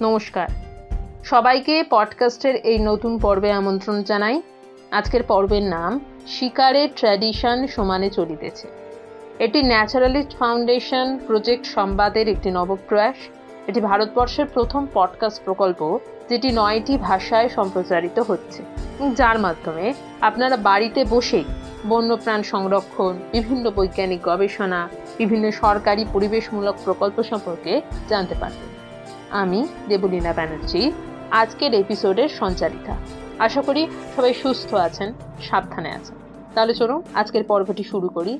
নমস্কার। সবাইকে পডকাস্টের এই নতুন পর্বে আমন্ত্রণ জানাই। আজকের পর্বের নাম শিকারে ট্র্যাডিশন সমানে চলিতেছে। এটি ন্যাচারালিস্ট ফাউন্ডেশন প্রজেক্ট সংবাদের একটি নবপ্রয়াস। এটি ভারতবর্ষের প্রথম পডকাস্ট প্রকল্প, যেটি নয়টি ভাষায় সম্প্রচারিত হচ্ছে। যার মাধ্যমে আপনারা বাড়িতে বসেই বন্যপ্রাণ সংরক্ষণ, বিভিন্ন বৈজ্ঞানিক গবেষণা, বিভিন্ন সরকারি পরিবেশমূলক প্রকল্প সম্পর্কে জানতে পারবেন। আমি দেবলীনা ব্যানার্জি, আজকের এপিসোডের সঞ্চালিকা। আশা করি সবাই সুস্থ আছেন, সাবধানে আছেন। তাহলে চলুন আজকের পর্বটি শুরু করি।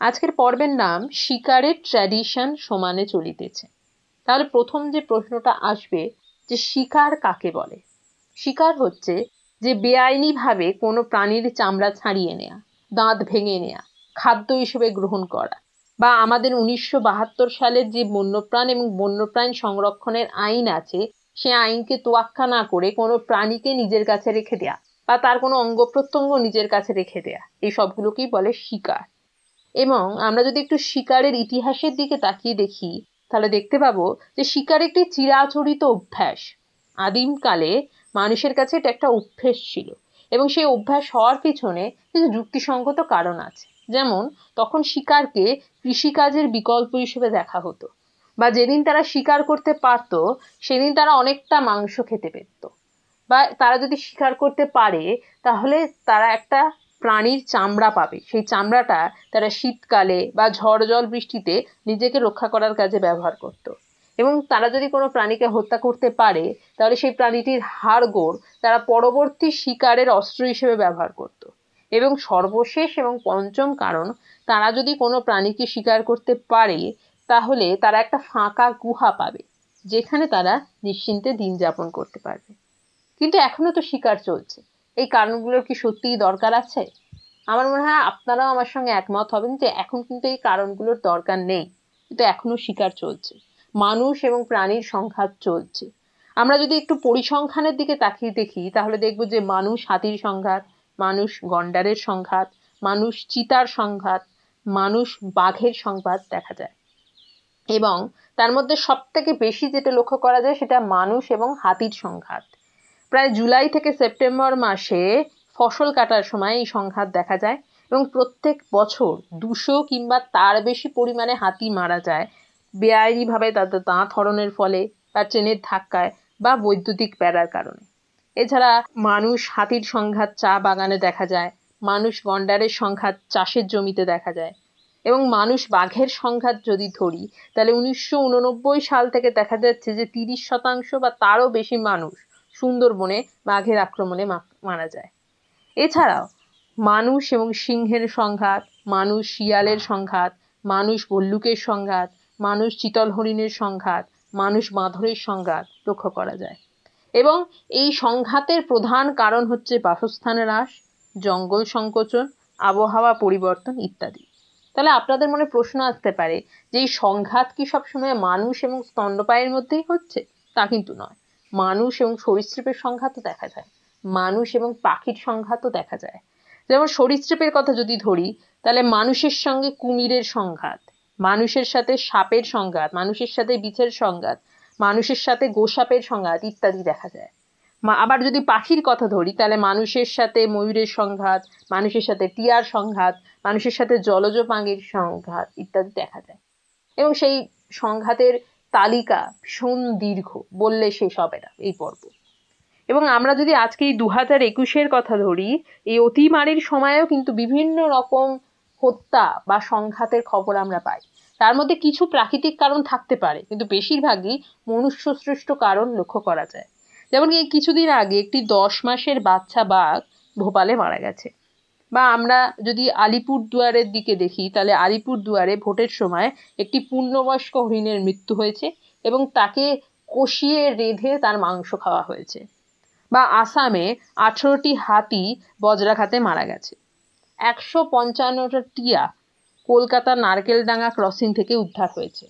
আজকের পর্বের নাম শিকারের ট্র্যাডিশন সমানে চলিতেছে। তাহলে প্রথম যে প্রশ্নটা আসবে, যে শিকার কাকে বলে? শিকার হচ্ছে যে বেআইনিভাবে কোনো প্রাণীর চামড়া ছাড়িয়ে নেয়া, দাঁত ভেঙে নেয়া, খাদ্য হিসেবে গ্রহণ করা। বা আমাদের উনিশশো বাহাত্তর সালের যে বন্যপ্রাণ এবং বন্যপ্রাণ সংরক্ষণের আইন আছে, সে আইনকে তোয়াক্কা না করে কোনো প্রাণীকে নিজের কাছে রেখে দেয়া বা তার কোনো অঙ্গ প্রত্যঙ্গ নিজের কাছে রেখে দেয়া, এই সবগুলোকেই বলে শিকার। এবং আমরা যদি একটু শিকারের ইতিহাসের দিকে তাকিয়ে দেখি, তাহলে দেখতে পাবো যে শিকার একটি চিরাচরিত অভ্যাস। আদিমকালে মানুষের কাছে এটা একটা অভ্যেস ছিল এবং সেই অভ্যাস হওয়ার পিছনে কিছু যুক্তিসঙ্গত কারণ আছে। যেমন, তখন শিকারকে কৃষিকাজের বিকল্প হিসেবে দেখা হতো বা যেদিন তারা শিকার করতে পারত, সেদিন তারা অনেকটা মাংস খেতে পেত বা তারা যদি শিকার করতে পারে, তাহলে তারা একটা প্রাণীর চামড়া পাবে সেই চামড়াটা তারা শীতকালে বা ঝড় জল বৃষ্টিতে নিজেকে রক্ষা করার কাজে ব্যবহার করত। এবং তারা যদি কোনো প্রাণীকে হত্যা করতে পারে, তাহলে সেই প্রাণীটির হাড়গোড় তারা পরবর্তী শিকারের অস্ত্র হিসেবে ব্যবহার করত। এবং সর্বশেষ এবং পঞ্চম কারণ, তারা যদি কোনো প্রাণীকে শিকার করতে পারে, তাহলে তারা একটা ফাঁকা গুহা পাবে, যেখানে তারা নিশ্চিন্তে দিন যাপন করতে পারবে। কিন্তু এখনও তো শিকার চলছে। এই কারণগুলোর কি সত্যিই দরকার আছে? আমার মনে হয় আপনারাও আমার সঙ্গে একমত হবেন যে এখন কিন্তু এই কারণগুলোর দরকার নেই। কিন্তু এখনও শিকার চলছে। মানুষ এবং প্রাণীর সংঘাত চলছে। আমরা যদি একটু পরিসংখ্যানের দিকে তাকিয়ে দেখি, তাহলে দেখব যে মানুষ হাতির সংঘাত মানুষ গন্ডারের সংঘাত, মানুষ চিতার সংঘাত, মানুষ বাঘের সংঘাত দেখা যায়। এবং তার মধ্যে সব থেকে বেশি যেটা লক্ষ্য করা যায় সেটা মানুষ এবং হাতির সংঘাত। প্রায় জুলাই থেকে সেপ্টেম্বর মাসে ফসল কাটার সময় এই সংঘাত দেখা যায় এবং প্রত্যেক বছর দুশো কিংবা তার বেশি পরিমাণে হাতি মারা যায়। বেআইনিভাবে তাদের দাঁত হরণের ফলে বা ট্রেনের ধাক্কায় বা বৈদ্যুতিক বেড়ার কারণে। এছাড়া মানুষ হাতির সংঘাত চা বাগানে দেখা যায়, মানুষ গন্ডারের সংঘাত চাষের জমিতে দেখা যায়। এবং মানুষ বাঘের সংঘাত যদি ধরি, তাহলে উনিশশো উননব্বই সাল থেকে দেখা যাচ্ছে যে তিরিশ শতাংশ বা তারও বেশি মানুষ সুন্দরবনে বাঘের আক্রমণে মারা যায়। এছাড়াও মানুষ এবং সিংহের সংঘাত, মানুষ শিয়ালের সংঘাত, মানুষ ভল্লুকের সংঘাত, মানুষ চিতল হরিণের সংঘাত, মানুষ বাঁধরের সংঘাত লক্ষ্য করা যায়। এবং এই সংঘাতের প্রধান কারণ হচ্ছে বাসস্থান হ্রাস, জঙ্গল সংকোচন, আবহাওয়া পরিবর্তন ইত্যাদি। তাহলে আপনাদের মনে প্রশ্ন আসতে পারে যে এই সংঘাত কি সবসময় মানুষ এবং স্তন্যপায়ের মধ্যেই হচ্ছে? তা কিন্তু নয়। মানুষ এবং সরীসৃপের সংঘাতও দেখা যায়। মানুষ এবং পাখির সংঘাতও দেখা যায়। যেমন সরীসৃপের কথা যদি ধরি, তাহলে মানুষের সঙ্গে কুমিরের সংঘাত, মানুষের সাথে সাপের সংঘাত, মানুষের সাথে বিছের সংঘাত মানুষের সাথে গোসাপের সংঘাত ইত্যাদি দেখা যায়। আবার যদি পাখির কথা ধরি, তাহলে মানুষের সাথে ময়ূরের সংঘাত, মানুষের সাথে টিয়ার সংঘাত, মানুষের সাথে জলজ পাঙ্গির সংঘাত ইত্যাদি দেখা যায়। এবং সেই সংঘাতের তালিকা ভীষণ দীর্ঘ, বললে শেষ হবে না এই পর্ব। এবং আমরা যদি আজকে এই দু হাজার একুশের কথা ধরি, এই অতিমারির সময়েও কিন্তু বিভিন্ন রকম হত্যা বা সংঘাতের খবর আমরা পাই। তার মধ্যে কিছু প্রাকৃতিক কারণ থাকতে পারে, কিন্তু বেশিরভাগই মনুষ্য সৃষ্ট কারণ লক্ষ্য করা যায়। যেমন এই কিছুদিন আগে একটি দশ মাসের বাচ্চা বাঘ ভোপালে মারা গেছে। বা আমরা যদি আলিপুর দুয়ারের দিকে দেখি, তাহলে আলিপুর দুয়ারে ভোটের সময় একটি পূর্ণবয়স্ক হরিণের মৃত্যু হয়েছে এবং তাকে কষিয়ে রেঁধে তার মাংস খাওয়া হয়েছে। বা আসামে আঠেরোটি হাতি বজ্রাঘাতে মারা গেছে। একশো পঞ্চান্নটা টিয়া কলকাতার নারকেলডাঙ্গা ক্রসিং থেকে উদ্ধার হয়েছে।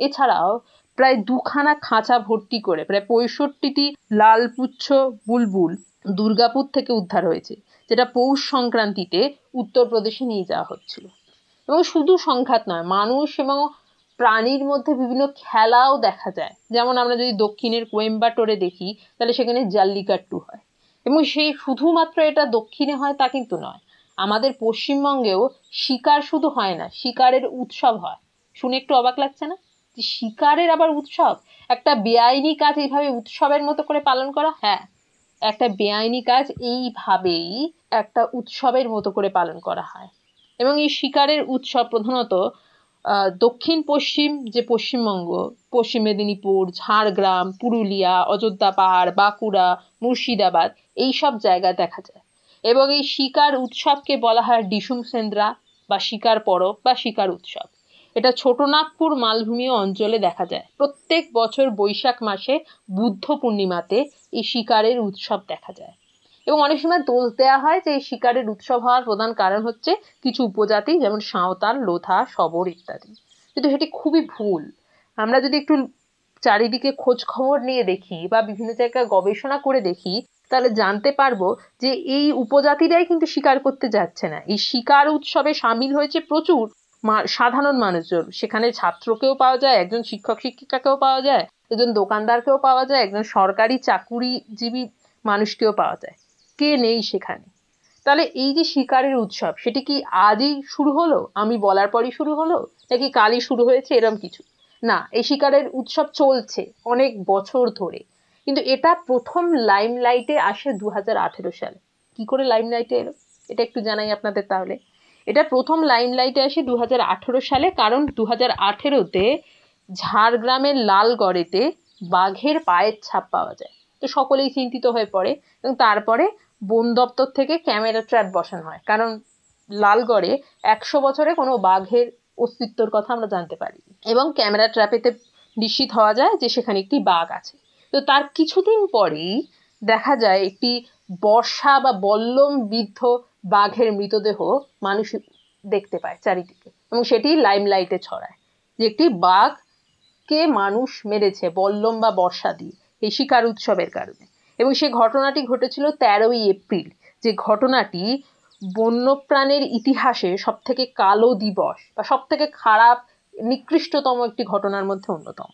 এছাড়াও প্রায় দুখানা খাঁচা ভর্তি করে, প্রায় পঁয়ষট্টিটি লালপুচ্ছ বুলবুল দুর্গাপুর থেকে উদ্ধার হয়েছে, যেটা পৌষ সংক্রান্তিতে উত্তরপ্রদেশে নিয়ে যাওয়া হচ্ছিল। এবং শুধু সংঘাত নয়, মানুষ এবং প্রাণীর মধ্যে বিভিন্ন খেলাও দেখা যায়। যেমন আমরা যদি দক্ষিণের কোয়েম্বাটোরে দেখি, তাহলে সেখানে জাল্লিকাট্টু হয়। এবং সেই শুধুমাত্র এটা দক্ষিণে হয় তা কিন্তু নয় আমাদের পশ্চিমবঙ্গেও শিকার শুধু হয় না, শিকারের উৎসব হয়। শুনে একটু অবাক লাগছে না? শিকারের আবার উৎসব? একটা বেআইনি কাজ এইভাবে উৎসবের মতো করে পালন করা? হ্যাঁ একটা বেআইনি কাজ এইভাবেই একটা উৎসবের মতো করে পালন করা হয়। এবং এই শিকারের উৎসব প্রধানত দক্ষিণ পশ্চিম যে পশ্চিমবঙ্গ, পশ্চিম মেদিনীপুর, ঝাড়গ্রাম, পুরুলিয়া, অযোধ্যা পাহাড়, বাঁকুড়া, মুর্শিদাবাদ এই সব জায়গায় দেখা যায়। এবং এই শিকার উৎসবকে বলা হয় ডিসুম সেন্দ্রা বা শিকার পরব বা শিকার উৎসব। এটা ছোটনাগপুর মালভূমি অঞ্চলে দেখা যায়। প্রত্যেক বছর বৈশাখ মাসে বুদ্ধ পূর্ণিমাতে এই শিকারের উৎসব দেখা যায়। এবং অনেক সময় দোষ দেওয়া হয় যে এই শিকারের উৎসব হওয়ার প্রধান কারণ হচ্ছে কিছু উপজাতি যেমন সাঁওতাল, লোধা, শবর ইত্যাদি। কিন্তু সেটি খুবই ভুল। আমরা যদি একটু চারিদিকে খোঁজ খবর নিয়ে দেখি বা বিভিন্ন জায়গায় গবেষণা করে দেখি তাহলে জানতে পারব যে এই উপজাতিরাই কিন্তু শিকার করতে যাচ্ছে না। এই শিকার উৎসবে সামিল হয়েছে প্রচুর সাধারণ মানুষজন। সেখানে ছাত্রকেও পাওয়া যায়, একজন শিক্ষক শিক্ষিকাকেও পাওয়া যায়, একজন দোকানদারকেও পাওয়া যায়, একজন সরকারি চাকুরিজীবী মানুষকেও পাওয়া যায়। কে নেই সেখানে? তাহলে এই যে শিকারের উৎসব, সেটি কি আজই শুরু হলো? আমি বলার পরই শুরু হলো? নাকি কালই শুরু হয়েছে? এরম কিছু। না, এই শিকারের উৎসব চলছে অনেক বছর ধরে। কিন্তু এটা প্রথম লাইমলাইটে আসে দু হাজার আঠেরো সালে। কি করে লাইমলাইটে এলো? এটা একটু জানাই আপনাদের তাহলে। এটা প্রথম লাইমলাইটে আসে দু হাজার আঠেরো সালে, কারণ দু হাজার আঠেরোতে ঝাড়গ্রামের লালগড়েতে বাঘের পায়ের ছাপ পাওয়া যায়। তো সকলেই চিন্তিত হয়ে পড়ে এবং তারপরে বন দপ্তর থেকে ক্যামেরা ট্র্যাপ বসানো হয়। কারণ লালগড়ে একশো বছরে কোনো বাঘের অস্তিত্বর কথা আমরা জানতে পারি। এবং ক্যামেরা ট্র্যাপেতে নিশ্চিত হওয়া যায় যে সেখানে একটি বাঘ আছে। তো তার কিছুদিন পরেই দেখা যায় একটি বর্ষা বা বল্লম বিদ্ধ বাঘের মৃতদেহ মানুষ দেখতে পায় চারিদিকে এবং সেটি লাইমলাইটে ছড়ায়। যে একটি বাঘকে মানুষ মেরেছে বল্লম বা বর্ষা দিয়ে এই শিকার উৎসবের কারণে। এবং সে ঘটনাটি ঘটেছিল তেরোই এপ্রিল। যে ঘটনাটি বন্যপ্রাণের ইতিহাসে সব থেকে কালো দিবস বা সব থেকে খারাপ, নিকৃষ্টতম একটি ঘটনার মধ্যে অন্যতম।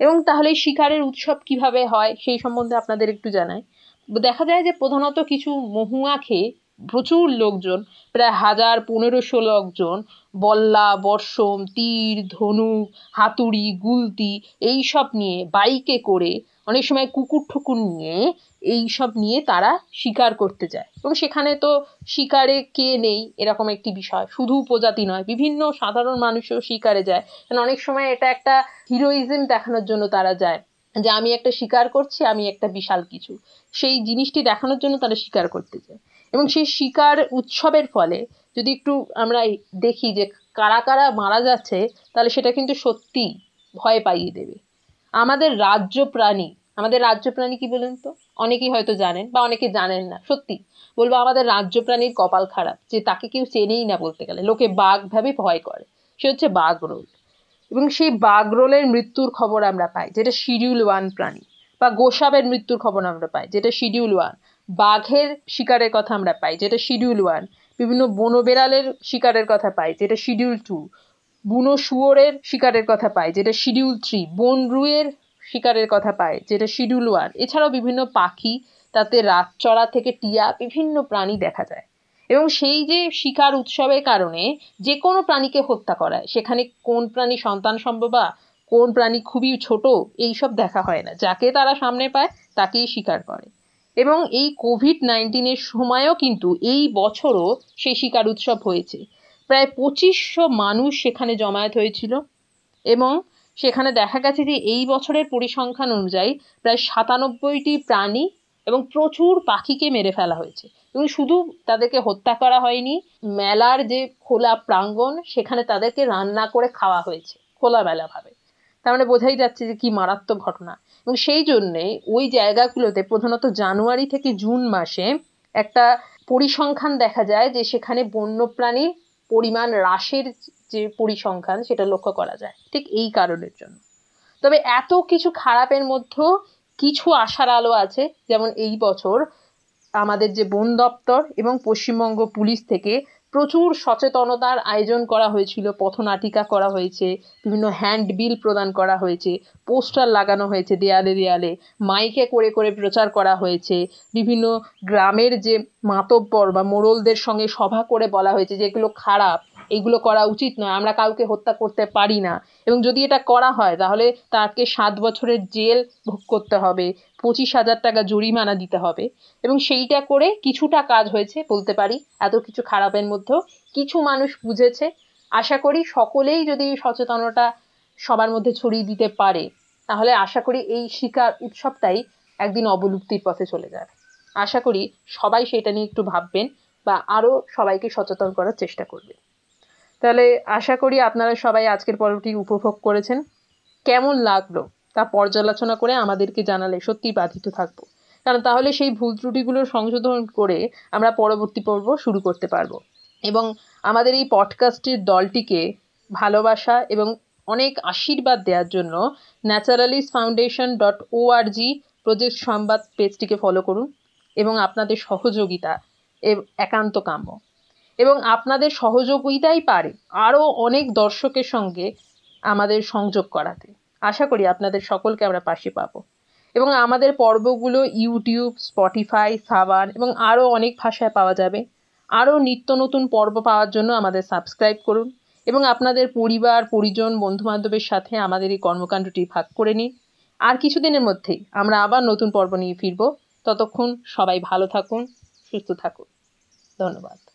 এবং তাহলে শিকারের উৎসব কীভাবে হয় সেই সম্বন্ধে আপনাদের একটু জানাই। দেখা যায় যে প্রধানত কিছু মহুয়া খেয়ে প্রচুর লোকজন, প্রায় হাজার পনেরোশো লোকজন, বল্লা, বর্ষম, তীর, ধনুক, হাতুড়ি, গুলতি, এইসব নিয়ে বাইকে করে অনেক সময় কুকুর ঠুকুর নিয়ে এই সব নিয়ে তারা শিকার করতে যায়। এবং সেখানে তো শিকারে কে নেই এরকম একটি বিষয়। শুধু উপজাতি নয়, বিভিন্ন সাধারণ মানুষও শিকারে যায়। কারণ অনেক সময় এটা একটা হিরোইজম দেখানোর জন্য তারা যায়। যে আমি একটা শিকার করছি, আমি একটা বিশাল কিছু। সেই জিনিসটি দেখানোর জন্য তারা শিকার করতে যায়। এবং সেই শিকার উৎসবের ফলে যদি একটু আমরা দেখি যে কারা কারা মারা যাচ্ছে, তাহলে সেটা কিন্তু সত্যি ভয় পাইয়ে দেবে। আমাদের রাজ্য প্রাণী আমাদের রাজ্য প্রাণী কি বলেন তো? অনেকেই হয়তো জানেন বা অনেকে জানেন না। সত্যি, বলব আমাদের রাজ্য প্রাণীর কপাল খারাপ, যে তাকে কেউ চেনেই না বলতে গেলে। লোকে বাঘ ভাবে ভয় করে। সে হচ্ছে বাঘ রোল এবং সেই বাঘ রোলের মৃত্যুর খবর আমরা পাই, যেটা শিডিউল ওয়ান প্রাণী, বা গোসাবের মৃত্যুর খবর আমরা পাই, যেটা শিডিউল ওয়ান। বাঘের শিকারের কথা আমরা পাই, যেটা শিডিউল ওয়ান। বিভিন্ন বনবেড়ালের শিকারের কথা পাই, যেটা শিডিউল টু। বুনো শুয়োরের শিকারের কথা পাই, যেটা শিডিউল থ্রি। বন রুয়ের শিকারের কথা পায়, যেটা শিডিউল ওয়ান এছাড়াও বিভিন্ন পাখি, তাতে রাত চড়া থেকে টিয়া, বিভিন্ন প্রাণী দেখা যায়। এবং সেই যে শিকার উৎসবের কারণে যে কোনো প্রাণীকে হত্যা করায় সেখানে কোন প্রাণী সন্তান সম্ভব কোন প্রাণী খুবই ছোট, এইসব দেখা হয় না। যাকে তারা সামনে পায়, তাকেই শিকার করে। এবং এই কোভিড নাইন্টিনের সময়ও কিন্তু এই বছরও সেই শিকার উৎসব হয়েছে। প্রায় পঁচিশশো মানুষ সেখানে জমায়েত হয়েছিল। এবং সেখানে দেখা গেছে যে এই বছরের পরিসংখ্যান অনুযায়ী প্রায় সাতানব্বইটি প্রাণী এবং প্রচুর পাখিকে মেরে ফেলা হয়েছে। এবং শুধু তাদেরকে হত্যা করা হয়নি, মেলার যে খোলা প্রাঙ্গণ, সেখানে তাদেরকে রান্না করে খাওয়া হয়েছে খোলামেলাভাবে। তার মানে বোঝাই যাচ্ছে যে কি মারাত্মক ঘটনা। এবং সেই জন্যে ওই জায়গাগুলোতে প্রধানত জানুয়ারি থেকে জুন মাসে একটা পরিসংখ্যান দেখা যায় যে সেখানে বন্যপ্রাণীর পরিমাণ হ্রাসের যে পরিসংখ্যান সেটা লক্ষ্য করা যায়, ঠিক এই কারণের জন্য। তবে এত কিছু খারাপের মধ্যেও কিছু আশার আলো আছে, যেমন এই বছর আমাদের যে বন দপ্তর এবং পশ্চিমবঙ্গ পুলিশ থেকে প্রচুর সচেতনতার আয়োজন করা হয়েছিল, পথনাটিকা করা হয়েছে, বিভিন্ন হ্যান্ড বিল প্রদান করা হয়েছে, পোস্টার লাগানো হয়েছে দেয়ালে দেয়ালে মাইকে করে করে প্রচার করা হয়েছে, বিভিন্ন গ্রামের যে মাতব্বর বা মোড়লদের সঙ্গে সভা করে বলা হয়েছে যে এগুলো খারাপ এগুলো করা উচিত নয়, আমরা কাউকে হত্যা করতে পারি না। এবং যদি এটা করা হয়, তাহলে তাকে সাত বছরের জেল ভোগ করতে হবে, পঁচিশ হাজার টাকা জরিমানা দিতে হবে। এবং সেইটা করে কিছুটা কাজ হয়েছে, বলতে পারি, এত কিছু খারাপের মধ্যেও কিছু মানুষ বুঝেছে। আশা করি সকলেই যদি সচেতনতা সবার মধ্যে ছড়িয়ে দিতে পারে, তাহলে আশা করি এই শিকার উৎসবটাই একদিন অবলুপ্তির পথে চলে যাবে। আশা করি সবাই সেটা নিয়ে একটু ভাববেন বা আরও সবাইকে সচেতন করার চেষ্টা করবে তাহলে আশা করি আপনারা সবাই আজকের পর্বটি উপভোগ করেছেন। কেমন লাগল তা পর্যালোচনা করে আমাদেরকে জানালে সত্যিই বাধিত থাকব। কারণ তাহলে সেই ভুল ত্রুটিগুলো সংশোধন করে আমরা পরবর্তী পর্ব শুরু করতে পারব। এবং আমাদের এই পডকাস্টের দলটিকে ভালোবাসা এবং অনেক আশীর্বাদ দেওয়ার জন্য ন্যাচারালিস ফাউন্ডেশন ডট ও ওআরজি প্রজেক্ট সংবাদ পেজটিকে ফলো করুন এবং আপনাদের সহযোগিতা একান্ত কাম্য। এবং আপনাদের সহযোগিতাই পারে আরও অনেক দর্শকের সঙ্গে আমাদের সংযোগ করাতে। আশা করি আপনাদের সকলকে আমরা পাশে পাবো। এবং আমাদের পর্বগুলো ইউটিউব, স্পটিফাই, সাবান এবং আরও অনেক ভাষায় পাওয়া যাবে। আরও নিত্য নতুন পর্ব পাওয়ার জন্য আমাদের সাবস্ক্রাইব করুন এবং আপনাদের পরিবার, পরিজন, বন্ধুবান্ধবের সাথে আমাদের এই কর্মকাণ্ডটি ভাগ করে নিন। আর কিছুদিনের মধ্যেই আমরা আবার নতুন পর্ব নিয়ে ফিরব। ততক্ষণ সবাই ভালো থাকুন, সুস্থ থাকুন। ধন্যবাদ।